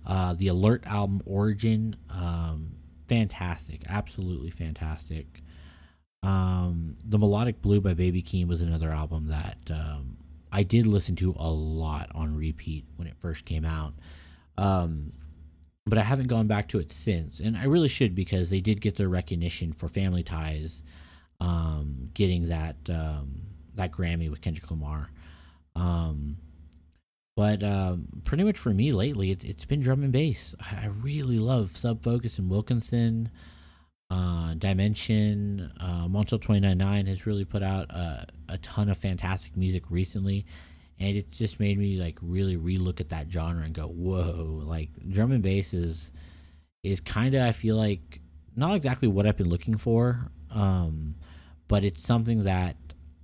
Uh, the Alert album, Origin, um, fantastic, absolutely fantastic. Um, the Melodic Blue by Baby Keem was another album that um, I did listen to a lot on repeat when it first came out. Um, but I haven't gone back to it since, and I really should because they did get their recognition for Family Ties um, getting that um, that Grammy with Kendrick Lamar. Um, but um, pretty much for me lately, it's it's been drum and bass. I really love Sub Focus and Wilkinson. Uh, Dimension, uh, Montreal 299 has really put out a, a ton of fantastic music recently, and it just made me like really relook at that genre and go, whoa! Like drum and bass is is kind of I feel like not exactly what I've been looking for. Um, but it's something that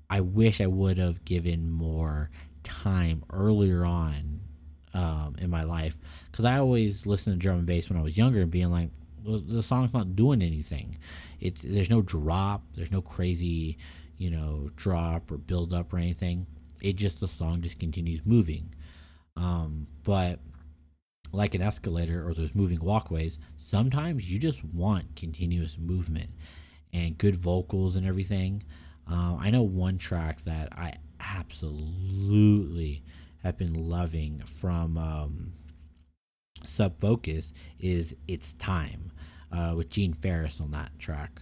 I wish I would have given more time earlier on um, in my life because I always listened to drum and bass when I was younger and being like, the song's not doing anything. It's there's no drop, there's no crazy, you know, drop or build up or anything. It just the song just continues moving. Um, but like an escalator or those moving walkways, sometimes you just want continuous movement and good vocals and everything. Um, I know one track that I absolutely have been loving from um, Sub Focus is "It's Time" uh, with Gene Farris on that track.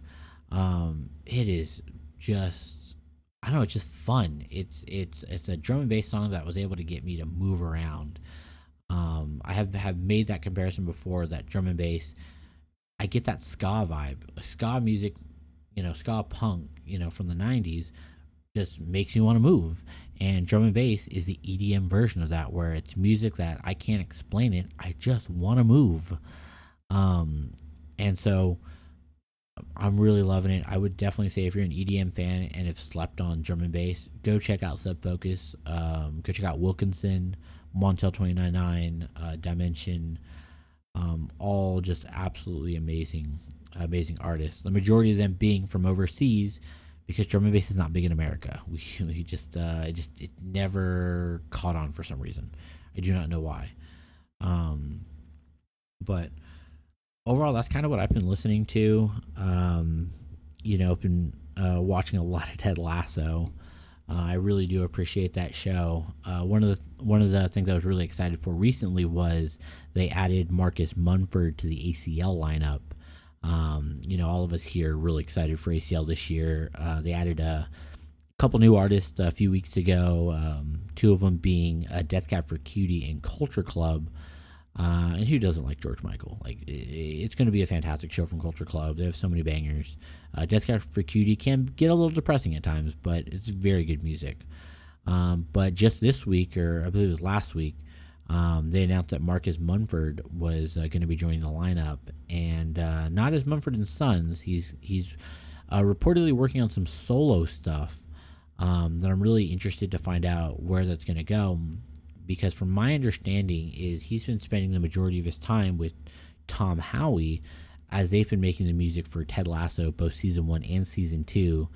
Um, it is just I don't know, it's just fun. It's it's it's a drum and bass song that was able to get me to move around. Um, I have have made that comparison before. That drum and bass, I get that ska vibe. Ska music you know, ska punk, you know, from the 90s just makes me want to move. And drum and bass is the EDM version of that, where it's music that I can't explain it. I just want to move. Um, and so I'm really loving it. I would definitely say if you're an EDM fan and have slept on and bass, go check out Sub Focus. Um, go check out Wilkinson, Montel 299, uh, Dimension. Um, all just absolutely amazing amazing artists. The majority of them being from overseas, because and bass is not big in America. We, we just uh, it just it never caught on for some reason. I do not know why. Um, but overall, that's kind of what I've been listening to. Um, you know, been uh, watching a lot of Ted Lasso. Uh, I really do appreciate that show. Uh, one of the one of the things I was really excited for recently was they added Marcus Mumford to the ACL lineup, um, you know, all of us here are really excited for ACL this year. Uh, they added a couple new artists a few weeks ago. Um, two of them being a Death Cab for Cutie and Culture Club. Uh, and who doesn't like George Michael? Like, it's going to be a fantastic show from Culture Club. They have so many bangers. Uh, Death Cab for Cutie can get a little depressing at times, but it's very good music. Um, but just this week, or I believe it was last week, um, they announced that Marcus Mumford was uh, going to be joining the lineup, and uh, not as Mumford and Sons. He's he's uh, reportedly working on some solo stuff um, that I'm really interested to find out where that's going to go. Because from my understanding, is he's been spending the majority of his time with Tom Howe, as they've been making the music for Ted Lasso, both season one and season two.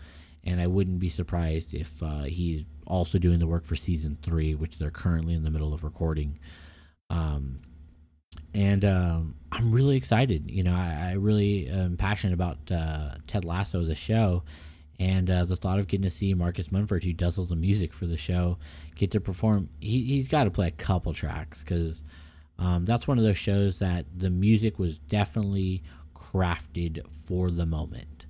And I wouldn't be surprised if uh, he's also doing the work for season three, which they're currently in the middle of recording. Um, and um, I'm really excited. You know, I, I really am passionate about uh, Ted Lasso as a show, and uh, the thought of getting to see Marcus Mumford, who does all the music for the show, get to perform. He, he's got to play a couple tracks because um, that's one of those shows that the music was definitely crafted for the moment.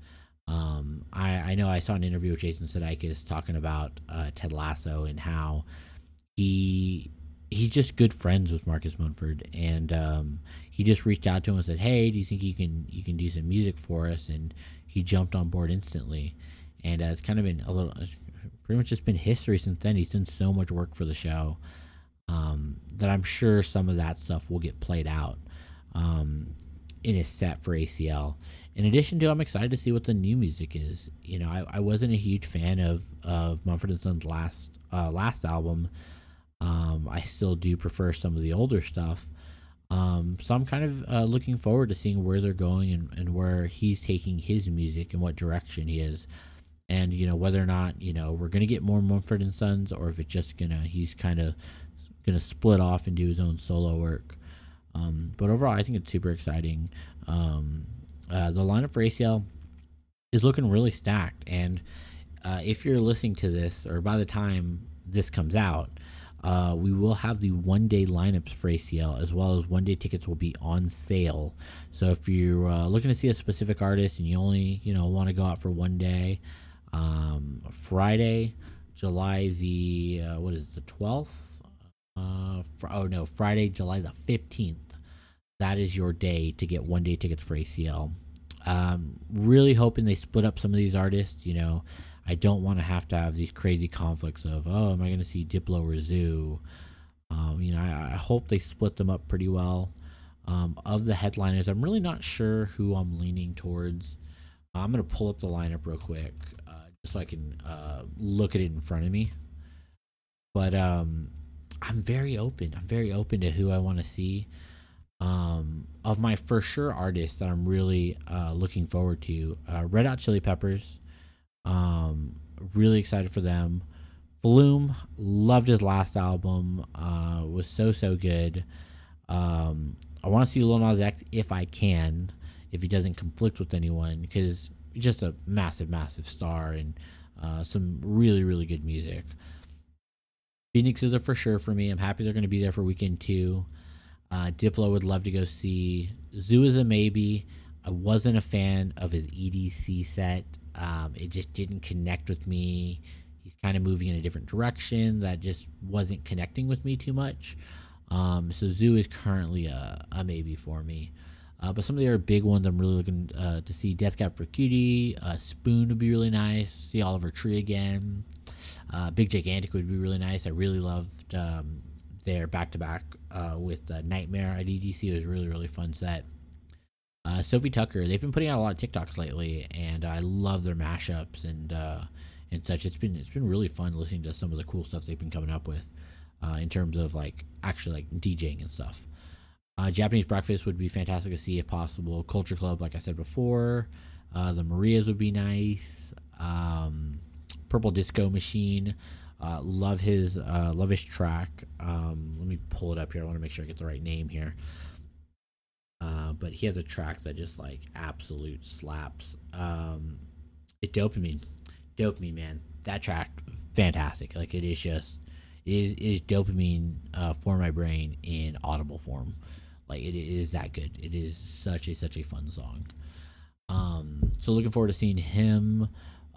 Um, I, I know I saw an interview with Jason Sudeikis talking about uh, Ted Lasso and how he he's just good friends with Marcus Mumford, and um, he just reached out to him and said, "Hey, do you think you can you can do some music for us?" And he jumped on board instantly, and uh, it's kind of been a little, pretty much just been history since then. He's done so much work for the show um, that I'm sure some of that stuff will get played out um, in his set for ACL. In addition to, I'm excited to see what the new music is. You know, I, I wasn't a huge fan of of Mumford and Sons' last uh, last album. Um, I still do prefer some of the older stuff. Um, so I'm kind of uh, looking forward to seeing where they're going and, and where he's taking his music and what direction he is. And, you know, whether or not, you know, we're going to get more Mumford and Sons or if it's just going to, he's kind of going to split off and do his own solo work. Um, but overall, I think it's super exciting. Um, uh, the lineup for ACL is looking really stacked. And uh, if you're listening to this, or by the time this comes out, uh, we will have the one day lineups for ACL as well as one day tickets will be on sale. So if you're uh, looking to see a specific artist and you only you know want to go out for one day, um, Friday, July the uh, what is it, the twelfth? Uh, fr- oh no, Friday, July the fifteenth. That is your day to get one day tickets for ACL. Um, really hoping they split up some of these artists. You know, I don't want to have to have these crazy conflicts of oh, am I going to see Diplo or Zhu? Um, you know, I, I, hope they split them up pretty well. Um, of the headliners, I'm really not sure who I'm leaning towards. I'm going to pull up the lineup real quick uh, just so I can uh, look at it in front of me. But um, I'm very open. I'm very open to who I want to see. Um, of my for sure artists that I'm really uh, looking forward to, uh, Red Hot Chili Peppers. Um, really excited for them. Flume loved his last album. Uh, was so so good. Um, I want to see Lil Nas X if I can, if he doesn't conflict with anyone, because just a massive massive star and uh, some really really good music. Phoenix is a for sure for me. I'm happy they're going to be there for weekend two. Uh, Diplo would love to go see. Zhu is a maybe. I wasn't a fan of his EDC set. Um, it just didn't connect with me. He's kind of moving in a different direction that just wasn't connecting with me too much. Um, so Zhu is currently a, a maybe for me. Uh, but some of the other big ones I'm really looking uh, to see Death Cab for Cutie, uh, Spoon would be really nice. See Oliver Tree again. Uh, Big Gigantic would be really nice. I really loved um, their back to back with uh, Nightmare at EDC. It was really really fun set. Uh, Sofi Tukker, they've been putting out a lot of TikToks lately, and I love their mashups and uh, and such. It's been it's been really fun listening to some of the cool stuff they've been coming up with uh, in terms of like actually like DJing and stuff. Uh, Japanese breakfast would be fantastic to see if possible. Culture Club, like I said before, uh, the Marias would be nice. Um, Purple Disco Machine, uh, love his love his track. Um, let me pull it up here. I want to make sure I get the right name here. Uh, but he has a track that just like absolute slaps. Um, it dopamine, dopamine, man. That track, fantastic. Like it is just is, is dopamine uh, for my brain in audible form. Like it is that good. It is such a such a fun song. Um, so looking forward to seeing him.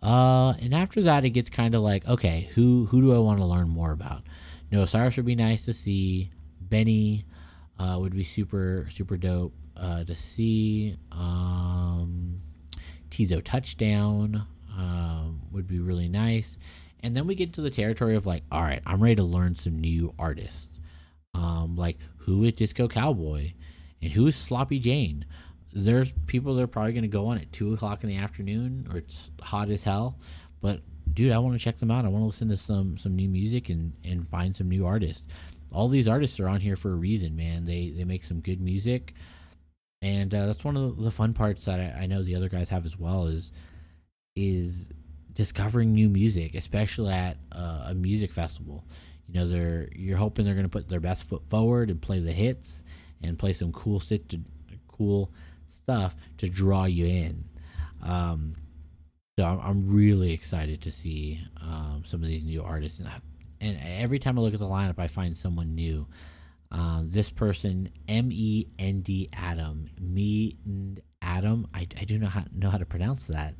Uh, and after that, it gets kind of like, okay, who who do I want to learn more about? Noah Cyrus would be nice to see. BENEE, uh, would be super super dope uh, to see. Um, Teezo touchdown um, would be really nice, and then we get into the territory of like, all right, I'm ready to learn some new artists. Um, like who is Disco Cowboy, and who is Sloppy Jane. There's people that are probably going to go on at two o'clock in the afternoon, or it's hot as hell. But dude, I want to check them out. I want to listen to some some new music and and find some new artists all these artists are on here for a reason, man. They they make some good music, and uh, that's one of the fun parts that I, I, know the other guys have as well. Is is discovering new music, especially at uh, a music festival. You know, they're you're hoping they're going to put their best foot forward and play the hits and play some cool shit to, cool stuff to draw you in. Um, so I'm, I'm really excited to see um, some of these new artists, and, I, and every time I look at the lineup, I find someone new. Uh, this person, M E N D Adam, me Adam. I, I do not how, know how to pronounce that.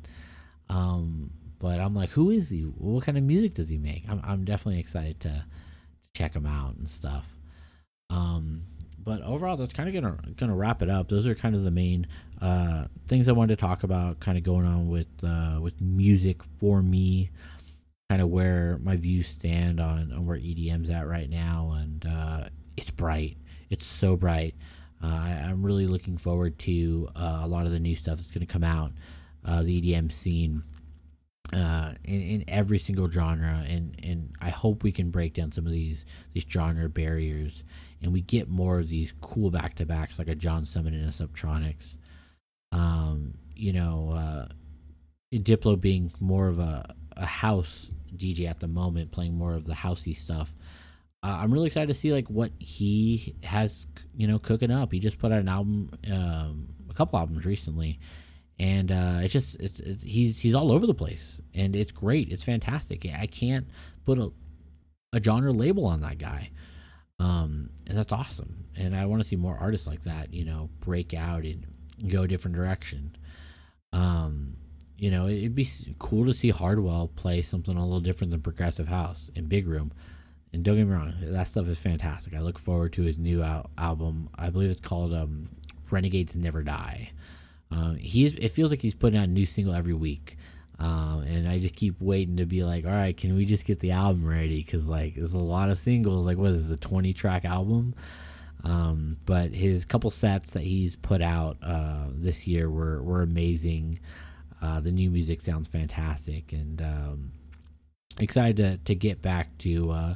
Um, but I'm like, who is he? What kind of music does he make? I'm, I'm definitely excited to, to check him out and stuff. Um, but overall, that's kind of gonna gonna wrap it up. Those are kind of the main uh, things I wanted to talk about. Kind of going on with uh, with music for me, kind of where my views stand on, on where EDM's at right now, and uh, it's bright. It's so bright. Uh, I, am really looking forward to uh, a lot of the new stuff that's going to come out. Uh, the EDM scene uh, in, in every single genre, and, and I hope we can break down some of these these genre barriers, and we get more of these cool back to backs like a John Summit and a Subtronics. Um, you know, uh, Diplo being more of a, a house DJ at the moment, playing more of the housey stuff uh, I'm really excited to see like what he has, you know, cooking up. He just put out an album, um, a couple albums recently, and uh, it's just it's, it's he's he's all over the place, and it's great. It's fantastic. I can't put a a genre label on that guy, um, and that's awesome. And I want to see more artists like that, you know, break out and go a different direction. Um, you know, it'd be cool to see Hardwell play something a little different than progressive house in Big Room. And don't get me wrong, that stuff is fantastic. I look forward to his new al- album. I believe it's called um, Renegades Never Die. Um, he's it feels like he's putting out a new single every week. Um, and I just keep waiting to be like, all right, can we just get the album ready? Because like there's a lot of singles. Like what is this, a 20 track album? Um, but his couple sets that he's put out uh, this year were were amazing. Uh, the new music sounds fantastic, and um, excited to to get back to uh,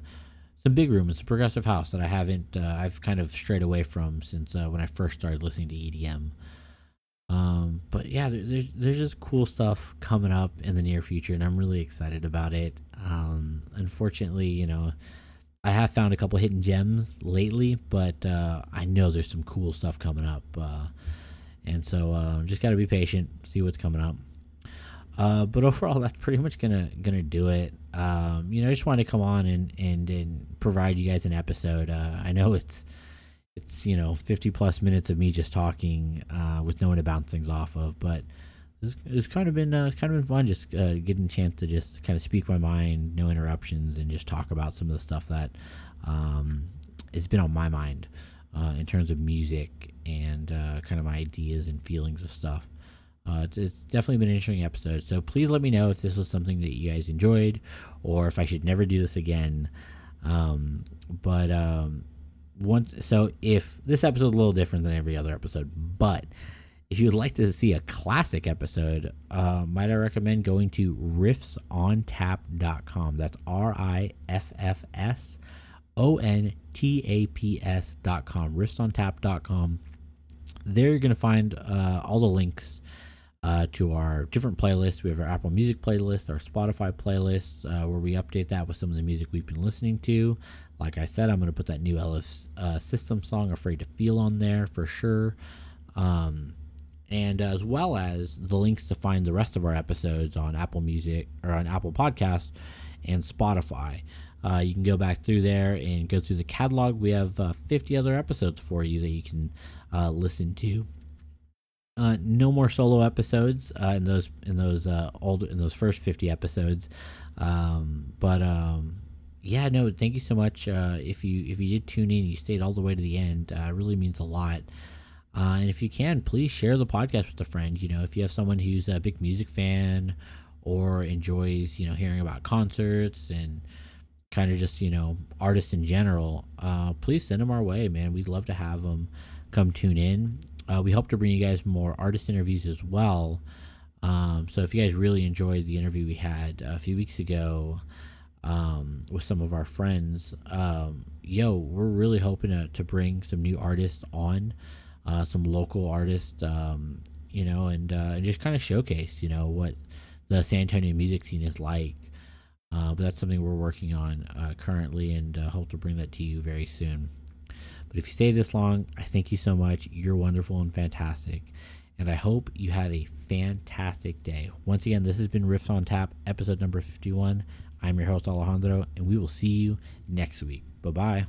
some big room. It's a progressive house that I haven't. Uh, I've kind of strayed away from since uh, when I first started listening to EDM. Um, but yeah, there's there's just cool stuff coming up in the near future, and I'm really excited about it. Um, unfortunately, you know, I have found a couple hidden gems lately, but uh, I know there's some cool stuff coming up, uh, and so uh, just got to be patient, see what's coming up. Uh, but overall, that's pretty much gonna gonna do it. Um, you know, I just wanted to come on and, and and provide you guys an episode. Uh, I know it's it's you know 50 plus minutes of me just talking uh, with no one to bounce things off of, but it's, it's kind of been uh, kind of been fun just uh, getting a chance to just kind of speak my mind, no interruptions, and just talk about some of the stuff that um, has been on my mind uh, in terms of music and uh, kind of my ideas and feelings of stuff. Uh, it's, it's, definitely been an interesting episode. So please let me know if this was something that you guys enjoyed or if I should never do this again. Um, but um, once, so if this episode is a little different than every other episode, but if you would like to see a classic episode, uh, might I recommend going to riffsontap.com. That's R I F F S O N T A P S.com. Riffsontap.com. There you're going to find uh, all the links uh, to our different playlists. We have our Apple Music playlist, our Spotify playlist, uh, where we update that with some of the music we've been listening to. Like I said, I'm going to put that new Ellis uh, System song, Afraid to Feel, on there for sure. Um, and as well as the links to find the rest of our episodes on Apple Music or on Apple Podcasts and Spotify. Uh, you can go back through there and go through the catalog. We have uh, 50 other episodes for you that you can uh, listen to uh, no more solo episodes uh, in those in those uh, old in those first fifty episodes, um, but um, yeah, no, thank you so much. If you if you did tune in, you stayed all the way to the end. It really means a lot. And if you can, please share the podcast with a friend. You know, if you have someone who's a big music fan or enjoys, you know, hearing about concerts and kind of just you know artists in general, please send them our way, man. We'd love to have them come tune in uh, we hope to bring you guys more artist interviews as well. Um, so if you guys really enjoyed the interview we had a few weeks ago um, with some of our friends, um, yo, we're really hoping to, to bring some new artists on, uh, some local artists, um, you know, and, uh, and just kind of showcase, you know, what the San Antonio music scene is like. Uh, but that's something we're working on uh, currently and uh, hope to bring that to you very soon. But if you stay this long, I thank you so much. You're wonderful and fantastic. And I hope you have a fantastic day. Once again, this has been Riffs on Tap, episode number 51. I'm your host, Alejandro, and we will see you next week. Bye bye.